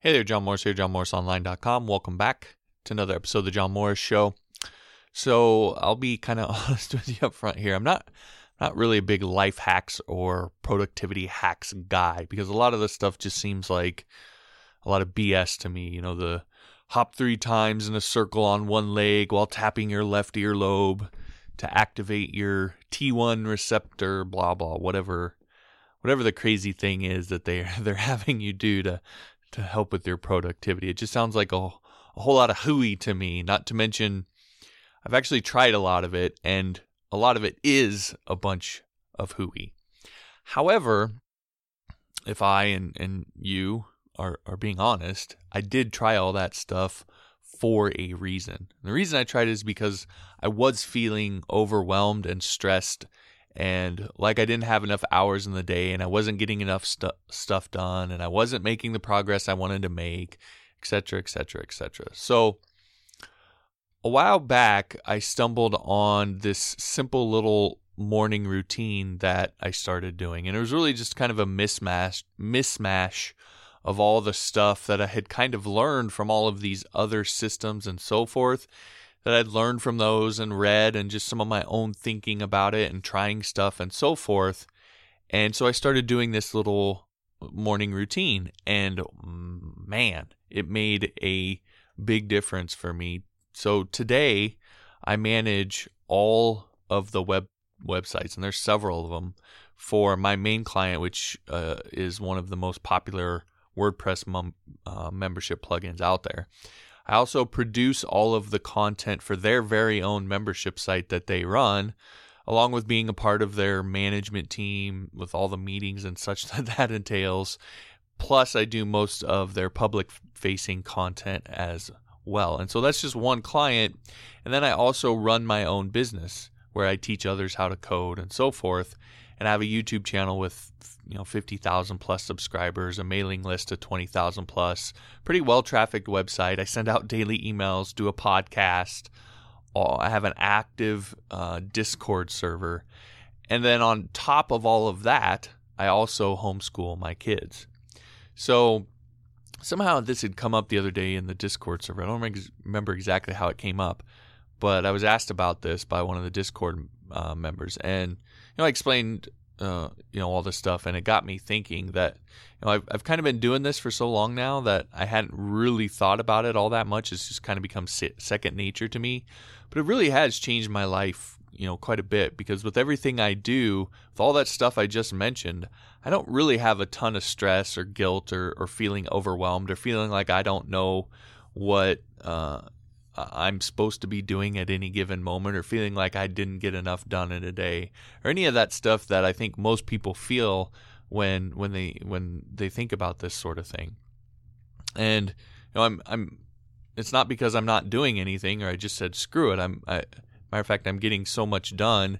Hey there, John Morris here, johnmorrisonline.com. Welcome back to another episode of the John Morris Show. So I'll be kind of honest with you up front here. I'm not not really a big life hacks or productivity hacks guy because a lot of this stuff just seems like a lot of BS to me. You know, the hop three times in a circle on one leg while tapping your left earlobe to activate your T1 receptor, blah blah, whatever whatever the crazy thing is that they they're having you do to to help with your productivity. It just sounds like a, a whole lot of hooey to me. Not to mention, I've actually tried a lot of it, and a lot of it is a bunch of hooey. However, if I and, and you are, are being honest, I did try all that stuff for a reason. The reason I tried is because I was feeling overwhelmed and stressed and like I didn't have enough hours in the day and I wasn't getting enough stu- stuff done and I wasn't making the progress I wanted to make, etc., etc., etc. So a while back I stumbled on this simple little morning routine that I started doing and it was really just kind of a mismatch mismatch of all the stuff that I had kind of learned from all of these other systems and so forth that I'd learned from those and read and just some of my own thinking about it and trying stuff and so forth. And so I started doing this little morning routine and man, it made a big difference for me. So today I manage all of the web websites and there's several of them for my main client which uh, is one of the most popular WordPress mum, uh, membership plugins out there. I also produce all of the content for their very own membership site that they run, along with being a part of their management team with all the meetings and such that that entails. Plus, I do most of their public facing content as well. And so that's just one client. And then I also run my own business where I teach others how to code and so forth. And I have a YouTube channel with you know 50,000 plus subscribers, a mailing list of 20,000 plus, pretty well trafficked website. I send out daily emails, do a podcast. I have an active uh, Discord server, and then on top of all of that, I also homeschool my kids. So somehow this had come up the other day in the Discord server. I don't remember exactly how it came up, but I was asked about this by one of the Discord uh, members, and you know I explained uh, you know all this stuff, and it got me thinking that you know I've I've kind of been doing this for so long now that I hadn't really thought about it all that much. It's just kind of become second nature to me, but it really has changed my life, you know, quite a bit because with everything I do, with all that stuff I just mentioned, I don't really have a ton of stress or guilt or or feeling overwhelmed or feeling like I don't know what uh, I'm supposed to be doing at any given moment or feeling like I didn't get enough done in a day or any of that stuff that I think most people feel when when they when they think about this sort of thing. And you know I'm I'm it's not because I'm not doing anything or I just said screw it. I'm I, matter of fact I'm getting so much done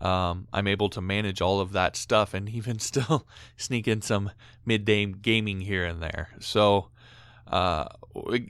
um, I'm able to manage all of that stuff and even still sneak in some midday gaming here and there. So uh,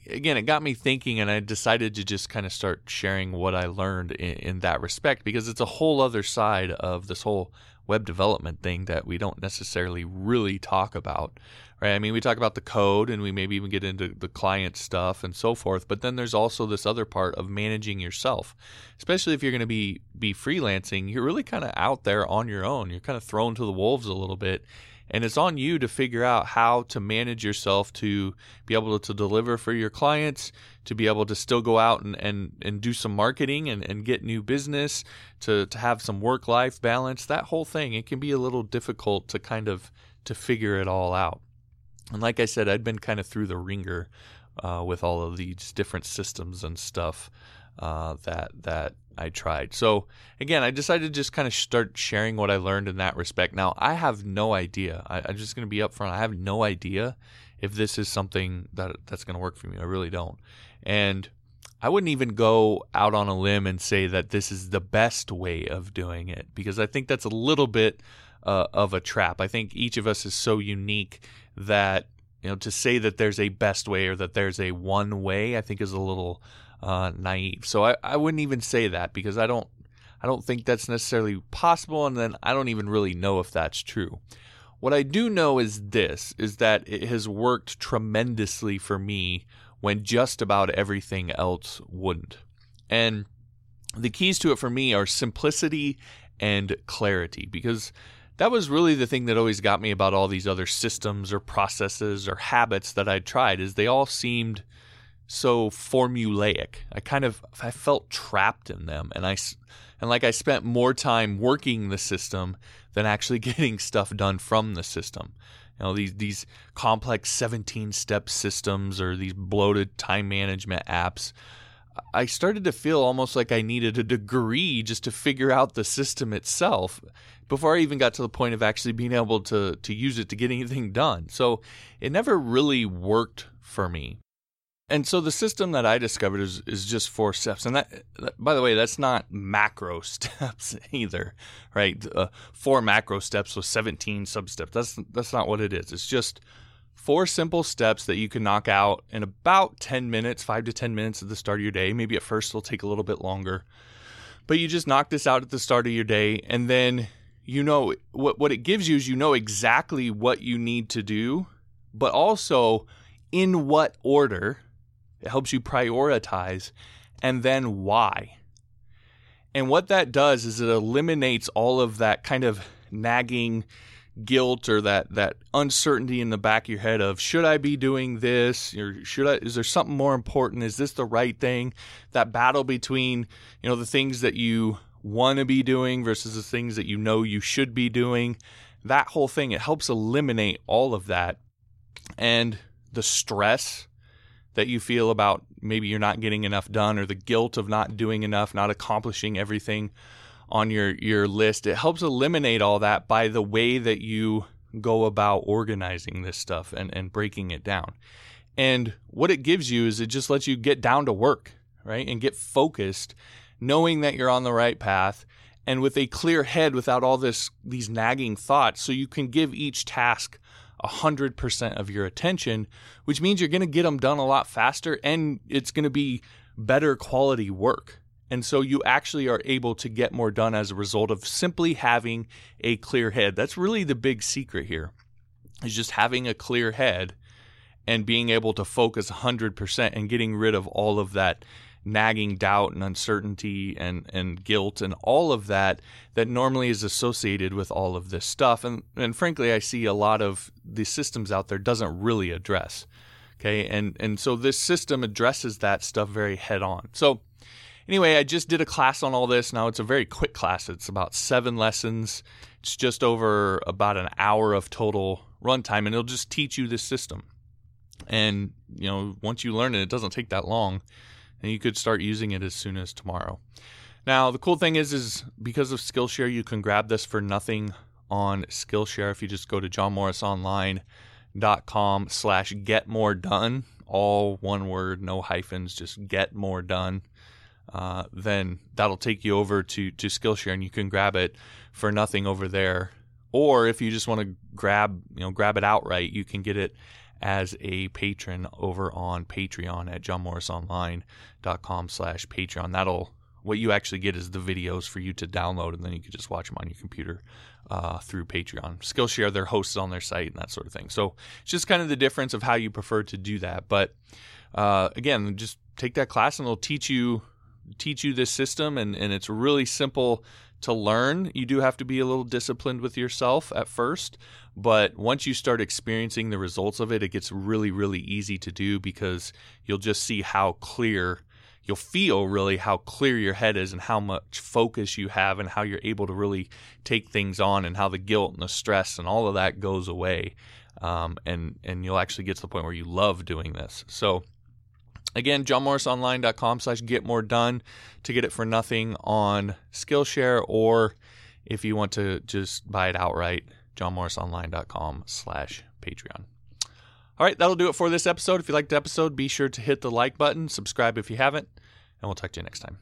again, it got me thinking, and I decided to just kind of start sharing what I learned in, in, that respect because it's a whole other side of this whole web development thing that we don't necessarily really talk about. Right? I mean, we talk about the code and we maybe even get into the client stuff and so forth, but then there's also this other part of managing yourself. Especially if you're going to be be freelancing, you're really kind of out there on your own. You're kind of thrown to the wolves a little bit and it's on you to figure out how to manage yourself to be able to deliver for your clients, to be able to still go out and, and, and do some marketing and, and get new business, to, to have some work life balance, that whole thing. It can be a little difficult to kind of to figure it all out. And like I said, I'd been kind of through the ringer uh, with all of these different systems and stuff uh, that that I tried. So again, I decided to just kind of start sharing what I learned in that respect. Now I have no idea. I, am just going to be upfront. I have no idea if this is something that that's going to work for me. I really don't. And I wouldn't even go out on a limb and say that this is the best way of doing it because I think that's a little bit uh, of a trap. I think each of us is so unique that you know to say that there's a best way or that there's a one way I think is a little uh, naive. So I, I wouldn't even say that because I don't I don't think that's necessarily possible, and then I don't even really know if that's true. What I do know is this is that it has worked tremendously for me when just about everything else wouldn't. And the keys to it for me are simplicity and clarity because that was really the thing that always got me about all these other systems or processes or habits that I'd tried is they all seemed so formulaic. I kind of I felt trapped in them and I and like I spent more time working the system than actually getting stuff done from the system. You know, these these complex 17 step systems or these bloated time management apps I started to feel almost like I needed a degree just to figure out the system itself before I even got to the point of actually being able to to use it to get anything done. So it never really worked for me. And so the system that I discovered is is just four steps. And that, by the way, that's not macro steps either, right? Uh, four macro steps with 17 sub steps. That's that's not what it is. It's just four simple steps that you can knock out in about 10 minutes, five to 10 minutes at the start of your day. Maybe at first it'll take a little bit longer, but you just knock this out at the start of your day. And then you know what, what it gives you is you know exactly what you need to do, but also in what order. It helps you prioritize and then why. And what that does is it eliminates all of that kind of nagging guilt or that that uncertainty in the back of your head of should I be doing this? Or should I is there something more important? Is this the right thing? That battle between you know the things that you want to be doing versus the things that you know you should be doing that whole thing it helps eliminate all of that. And the stress that you feel about maybe you're not getting enough done or the guilt of not doing enough not accomplishing everything on your your list. It helps eliminate all that by the way that you go about organizing this stuff and, and breaking it down. And what it gives you is it just lets you get down to work, right? And get focused, knowing that you're on the right path and with a clear head without all this these nagging thoughts so you can give each task 100% of your attention, which means you're going to get them done a lot faster and it's going to be better quality work. And so you actually are able to get more done as a result of simply having a clear head. That's really the big secret here. Is just having a clear head and being able to focus 100% and getting rid of all of that nagging doubt and uncertainty and, and guilt and all of that that normally is associated with all of this stuff. And, and frankly, I see a lot of the systems out there doesn't really address. Okay. And, and so this system addresses that stuff very head on. So Anyway, I just did a class on all this. Now it's a very quick class. It's about seven lessons. It's just over about an hour of total runtime, and it'll just teach you this system. And you know, once you learn it, it doesn't take that long, and you could start using it as soon as tomorrow. Now, the cool thing is, is because of Skillshare, you can grab this for nothing on Skillshare if you just go to johnmorrisonline.com slash get more done all one word no hyphens just get more done uh, then that'll take you over to, to Skillshare and you can grab it for nothing over there. Or if you just want to grab, you know, grab it outright, you can get it as a patron over on Patreon at johnmorrisonline.com slash Patreon. That'll, what you actually get is the videos for you to download and then you can just watch them on your computer uh, through Patreon. Skillshare, they're hosted on their site and that sort of thing. So it's just kind of the difference of how you prefer to do that. But uh, again, just take that class and it'll teach you teach you this system, and, and it's really simple to learn. You do have to be a little disciplined with yourself at first, but once you start experiencing the results of it, it gets really, really easy to do because you'll just see how clear you'll feel really how clear your head is and how much focus you have and how you're able to really take things on and how the guilt and the stress and all of that goes away um, and and you'll actually get to the point where you love doing this so Again, johnmorrisonline.com slash get more done to get it for nothing on Skillshare, or if you want to just buy it outright, johnmorrisonline.com slash Patreon. All right, that'll do it for this episode. If you liked the episode, be sure to hit the like button, subscribe if you haven't, and we'll talk to you next time.